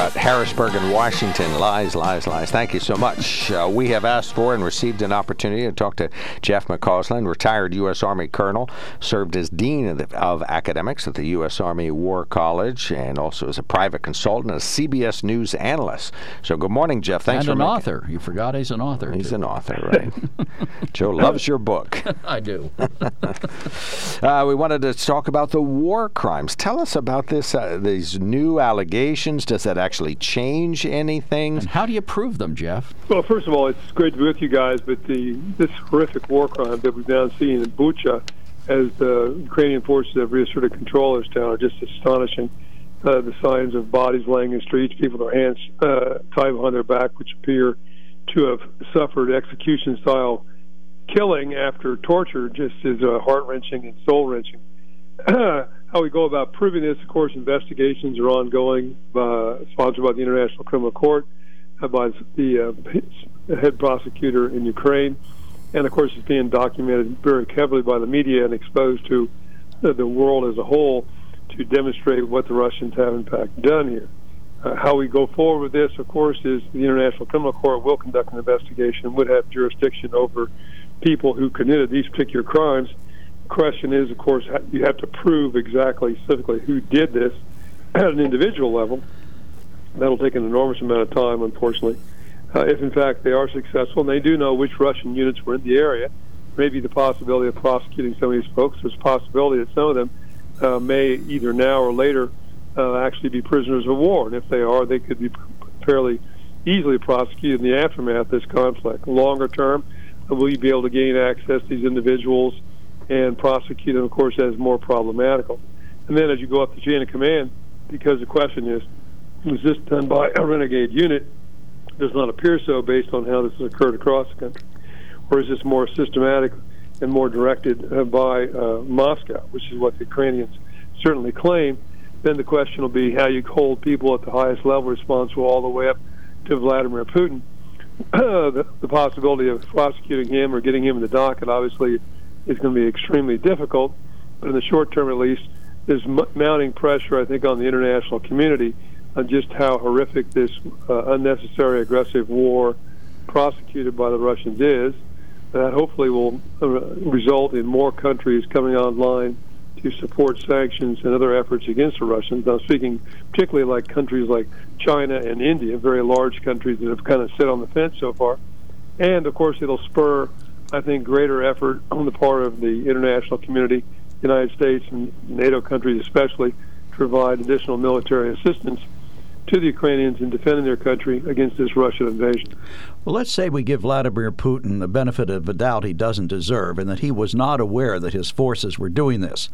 about Harrisburg and Washington. Lies, lies, lies. Thank you so much. Uh, we have asked for and received an opportunity to talk to Jeff McCausland, retired U.S. Army colonel, served as dean of, the, of academics at the U.S. Army War College, and also as a private consultant, a CBS News analyst. So, good morning, Jeff. Thanks and for an making- author. You forgot he's an author. He's too. an author, right? Joe loves your book. I do. Uh, we wanted to talk about the war crimes. Tell us about this. Uh, these new allegations. Does that actually change anything? and how do you prove them, Jeff? Well, first of all, it's great to be with you guys, but the this horrific war crime that we've now seen in Bucha as the Ukrainian forces have reasserted control of this town are just astonishing. Uh, the signs of bodies laying in the streets, people with their hands uh, tied behind their back, which appear to have suffered execution-style killing after torture, just is uh, heart-wrenching and soul-wrenching. How we go about proving this, of course, investigations are ongoing, uh, sponsored by the International Criminal Court, uh, by the uh, head prosecutor in Ukraine, and of course, it's being documented very heavily by the media and exposed to the world as a whole to demonstrate what the Russians have in fact done here. Uh, how we go forward with this, of course, is the International Criminal Court will conduct an investigation and would have jurisdiction over people who committed these particular crimes. Question is, of course, you have to prove exactly, specifically, who did this at an individual level. That'll take an enormous amount of time, unfortunately. Uh, if in fact they are successful, and they do know which Russian units were in the area, maybe the possibility of prosecuting some of these folks. There's a possibility that some of them uh, may either now or later uh, actually be prisoners of war, and if they are, they could be fairly easily prosecuted in the aftermath of this conflict. Longer term, will you be able to gain access to these individuals and prosecute them? Of course, is more problematical. And then as you go up the chain of command, because the question is, was this done by a renegade unit? Does not appear so based on how this has occurred across the country, or is this more systematic and more directed uh, by uh, Moscow, which is what the Ukrainians certainly claim? Then the question will be how you hold people at the highest level responsible all the way up to Vladimir Putin. the, the possibility of prosecuting him or getting him in the docket obviously is going to be extremely difficult, but in the short term at least, there's m- mounting pressure, I think, on the international community on just how horrific this uh, unnecessary aggressive war prosecuted by the Russians is. That hopefully will uh, result in more countries coming online to support sanctions and other efforts against the Russians. I'm speaking particularly like countries like China and India, very large countries that have kind of sit on the fence so far. And of course, it'll spur, I think, greater effort on the part of the international community, United States and NATO countries especially, to provide additional military assistance to the Ukrainians in defending their country against this Russian invasion. Well, let's say we give Vladimir Putin the benefit of the doubt he doesn't deserve and that he was not aware that his forces were doing this.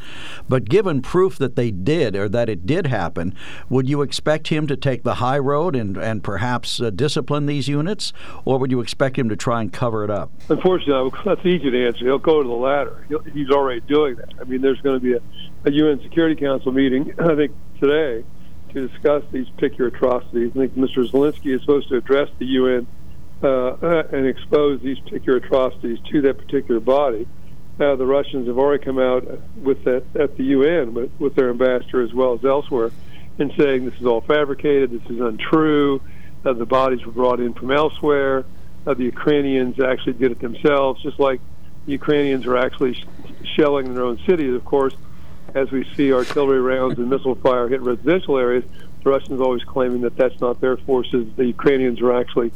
But given proof that they did or that it did happen, would you expect him to take the high road and, and perhaps uh, discipline these units? Or would you expect him to try and cover it up? Unfortunately, that's easy to answer. He'll go to the latter. He'll, he's already doing that. I mean, there's going to be a, a UN Security Council meeting, I think, today to discuss these particular atrocities. I think Mr. Zelensky is supposed to address the UN uh, and expose these particular atrocities to that particular body. Uh, the Russians have already come out with that at the UN with, with their ambassador as well as elsewhere, and saying this is all fabricated, this is untrue. Uh, the bodies were brought in from elsewhere. Uh, the Ukrainians actually did it themselves, just like the Ukrainians are actually sh- shelling their own cities. Of course, as we see artillery rounds and missile fire hit residential areas, the Russians always claiming that that's not their forces. The Ukrainians are actually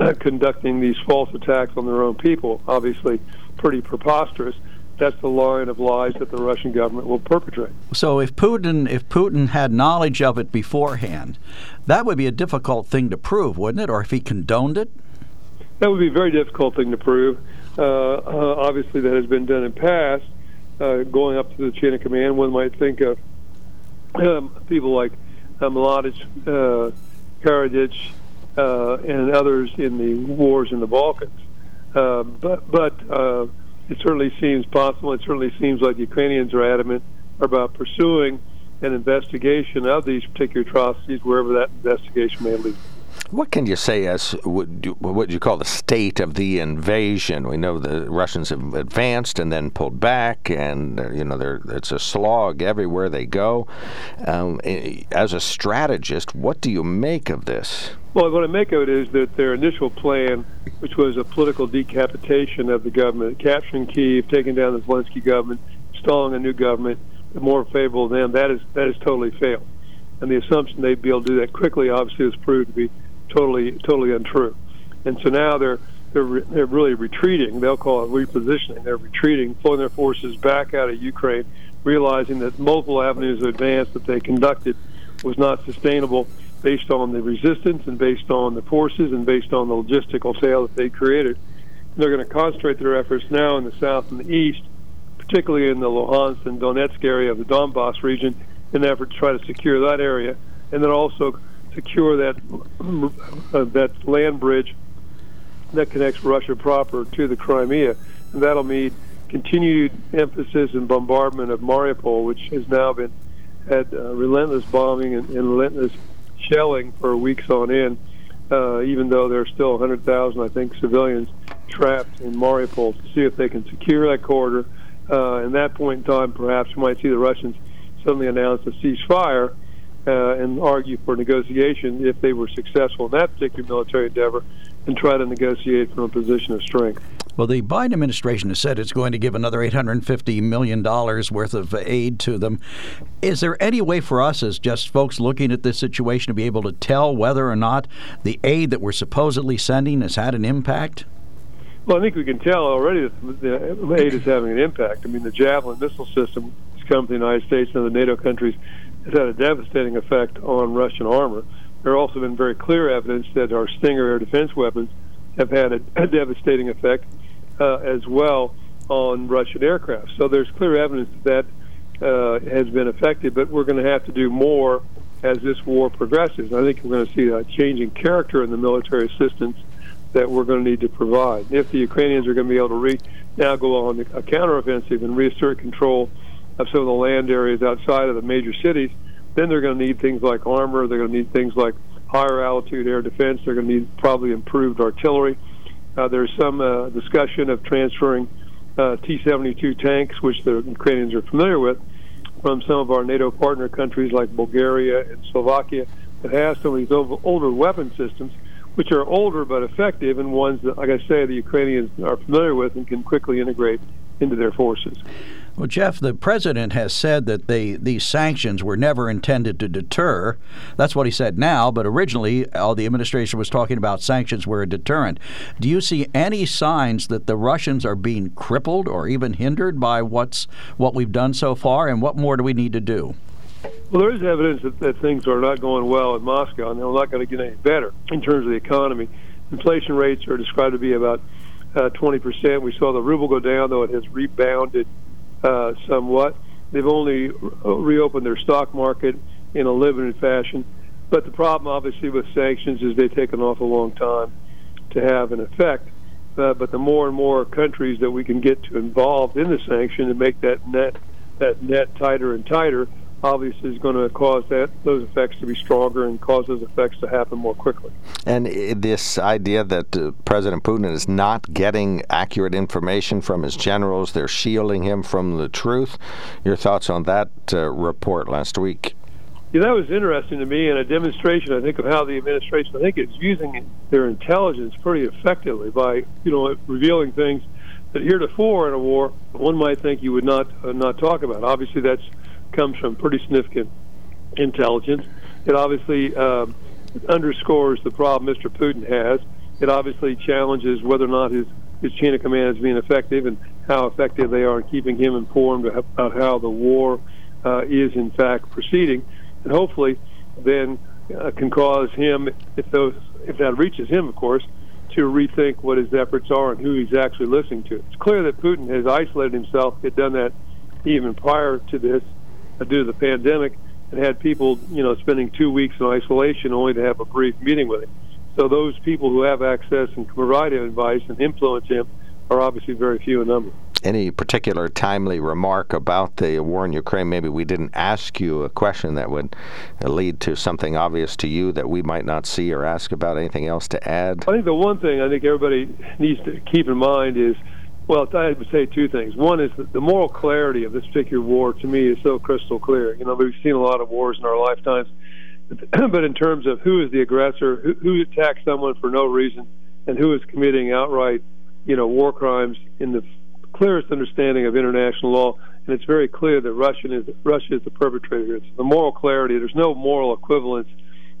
uh, conducting these false attacks on their own people. Obviously, pretty preposterous. That's the line of lies that the Russian government will perpetrate. So if Putin if Putin had knowledge of it beforehand, that would be a difficult thing to prove, wouldn't it? Or if he condoned it? That would be a very difficult thing to prove. Uh, uh, obviously, that has been done in past. Uh, going up to the chain of command, one might think of um, people like uh, Mladic, uh, Karadzic, uh, and others in the wars in the Balkans. Uh, but but uh, it certainly seems possible. It certainly seems like Ukrainians are adamant about pursuing an investigation of these particular atrocities, wherever that investigation may lead. What can you say as what do you call the state of the invasion? We know the Russians have advanced and then pulled back, and uh, you know it's a slog everywhere they go. Um, as a strategist, what do you make of this? Well, what I make of it is that their initial plan, which was a political decapitation of the government, capturing Kiev, taking down the Zelensky government, installing a new government more favorable to them, that is that has totally failed. And the assumption they'd be able to do that quickly obviously has proved to be totally totally untrue. And so now they're they're re- they're really retreating. They'll call it repositioning. They're retreating, pulling their forces back out of Ukraine, realizing that multiple avenues of advance that they conducted was not sustainable based on the resistance and based on the forces and based on the logistical fail that they created. They're going to concentrate their efforts now in the south and the east, particularly in the Luhansk and Donetsk area of the Donbass region, in an effort to try to secure that area, and then also secure that uh, that land bridge that connects Russia proper to the Crimea. And that'll mean continued emphasis and bombardment of Mariupol, which has now been had uh, relentless bombing and, and, relentless shelling for weeks on end. Uh, even though there are still 100,000, I think, civilians trapped in Mariupol, to see if they can secure that corridor. Uh, at that point in time, perhaps we might see the Russians suddenly announce a ceasefire uh, and argue for negotiation if they were successful in that particular military endeavor and try to negotiate from a position of strength. Well, the Biden administration has said it's going to give another $850 million worth of aid to them. Is there any way for us, as just folks looking at this situation, to be able to tell whether or not the aid that we're supposedly sending has had an impact? Well, I think we can tell already that the aid is having an impact. I mean, the Javelin missile system has come to the United States and the NATO countries had a devastating effect on Russian armor. There have also been very clear evidence that our Stinger air defense weapons have had a, a devastating effect uh, as well on Russian aircraft. So there's clear evidence that that uh, has been affected, but we're going to have to do more as this war progresses. I think we're going to see a changing character in the military assistance that we're going to need to provide. If the Ukrainians are going to be able to re- now go on a counteroffensive and reassert control of some of the land areas outside of the major cities, then they're going to need things like armor. They're going to need things like higher altitude air defense. They're going to need probably improved artillery. Uh, there's some uh, discussion of transferring uh, T-72 tanks, which the Ukrainians are familiar with, from some of our NATO partner countries like Bulgaria and Slovakia that have some of these older weapon systems, which are older but effective, and ones that, like I say, the Ukrainians are familiar with and can quickly integrate into their forces. Well, Jeff, the president has said that they, these sanctions were never intended to deter. That's what he said now, but originally all the administration was talking about sanctions were a deterrent. Do you see any signs that the Russians are being crippled or even hindered by what's what we've done so far, and what more do we need to do? Well, there is evidence that, that things are not going well in Moscow, and they're not going to get any better in terms of the economy. Inflation rates are described to be about uh, 20%. We saw the ruble go down, though it has rebounded uh, somewhat. They've only reopened their stock market in a limited fashion. But the problem, obviously, with sanctions is they take an awful long time to have an effect. Uh, but the more and more countries that we can get to involved in the sanction and make that net that net tighter and tighter, obviously is going to cause that those effects to be stronger and cause those effects to happen more quickly. And this idea that uh, President Putin is not getting accurate information from his generals, they're shielding him from the truth. Your thoughts on that uh, report last week? Yeah, that was interesting to me, and a demonstration, I think, of how the administration, I think, is using their intelligence pretty effectively by, you know, revealing things that heretofore in a war one might think you would not uh, not talk about. Obviously, that's comes from pretty significant intelligence. It obviously um, underscores the problem Mr. Putin has. It obviously challenges whether or not his, his chain of command is being effective and how effective they are in keeping him informed about how the war uh, is in fact proceeding. And hopefully then uh, can cause him, if those if that reaches him, of course, to rethink what his efforts are and who he's actually listening to. It's clear that Putin has isolated himself. Had done that even prior to this due to the pandemic and had people, you know, spending two weeks in isolation only to have a brief meeting with him. So those people who have access and can provide him advice and influence him are obviously very few in number. any particular timely remark about the war in Ukraine? Maybe we didn't ask you a question that would lead to something obvious to you that we might not see or ask about. Anything else to add? I think the one thing I think everybody needs to keep in mind is, well, I would say two things. One is that the moral clarity of this particular war to me is so crystal clear. You know, we've seen a lot of wars in our lifetimes, but in terms of who is the aggressor, who, who attacked someone for no reason, and who is committing outright, you know, war crimes in the clearest understanding of international law, and it's very clear that Russia is Russia is the perpetrator. It's the moral clarity. There's no moral equivalence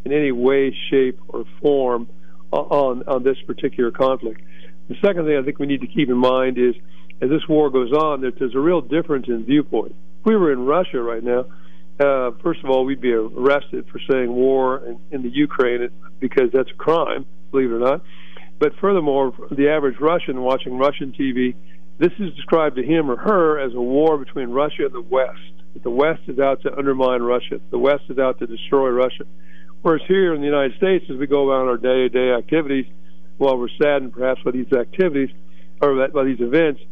in any way, shape, or form on on this particular conflict. The second thing I think we need to keep in mind is, as this war goes on, that there's a real difference in viewpoint. If we were in Russia right now, uh, first of all, we'd be arrested for saying war in, in the Ukraine because that's a crime, believe it or not. But furthermore, the average Russian watching Russian TV this is described to him or her as a war between Russia and the West. That The West is out to undermine Russia. The West is out to destroy Russia. Whereas here in the United States, as we go about our day-to-day activities, while we're saddened perhaps by these activities or by these events,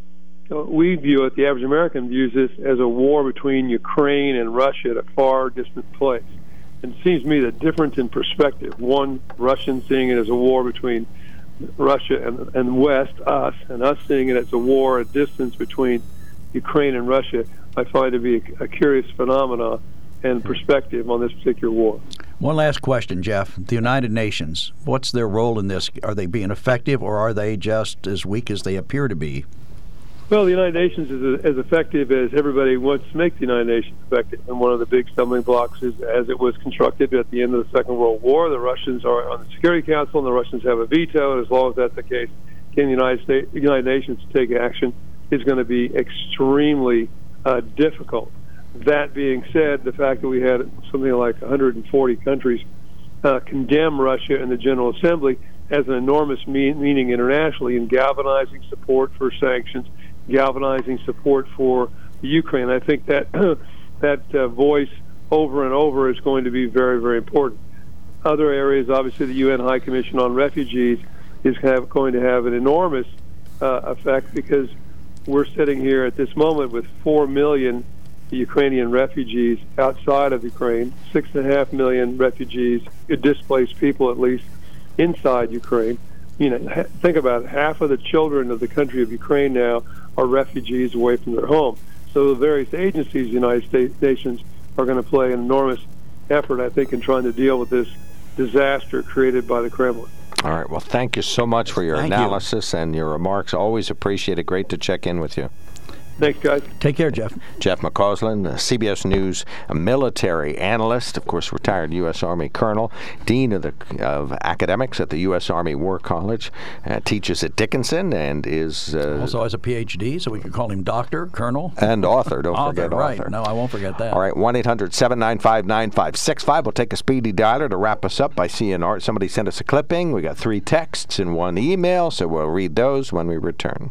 uh, we view it, the average American views this as a war between Ukraine and Russia at a far distant place. And it seems to me that difference in perspective. One, Russian seeing it as a war between Russia and, and West, us, and us seeing it as a war, a distance between Ukraine and Russia, I find to be a, a curious phenomenon and perspective on this particular war. One last question, Jeff. The United Nations, what's their role in this? Are they being effective or are they just as weak as they appear to be? Well, the United Nations is as effective as everybody wants to make the United Nations effective. And one of the big stumbling blocks is as it was constructed at the end of the Second World War, the Russians are on the Security Council and the Russians have a veto. And as long as that's the case, can the United States, United Nations take action is going to be extremely uh, difficult. That being said, the fact that we had something like 140 countries uh, condemn Russia in the General Assembly has an enormous mean, meaning internationally in galvanizing support for sanctions galvanizing support for Ukraine. I think that that uh, voice over and over is going to be very, very important. Other areas, obviously, the UN High Commission on Refugees is have, going to have an enormous uh, effect because we're sitting here at this moment with four million Ukrainian refugees outside of Ukraine, six and a half million refugees, uh, displaced people at least inside Ukraine. You know, think about it. Half of the children of the country of Ukraine now are refugees away from their home. So the various agencies, the United States nations, are going to play an enormous effort, I think, in trying to deal with this disaster created by the Kremlin. All right. Well, thank you so much for your thank analysis you. and your remarks. Always appreciate it. Great to check in with you. Thanks, guys. Take care, Jeff. Jeff McCausland, CBS News military analyst, of course, retired U.S. Army colonel, dean of the of academics at the U.S. Army War College, uh, teaches at Dickinson, and is uh, also has a Ph.D. So we could call him doctor, colonel, and author. Don't author, forget right. author. No, I won't forget that. All right, one 9565 We'll take a speedy dialer to wrap us up by seeing art. Somebody sent us a clipping. We got three texts and one email, so we'll read those when we return.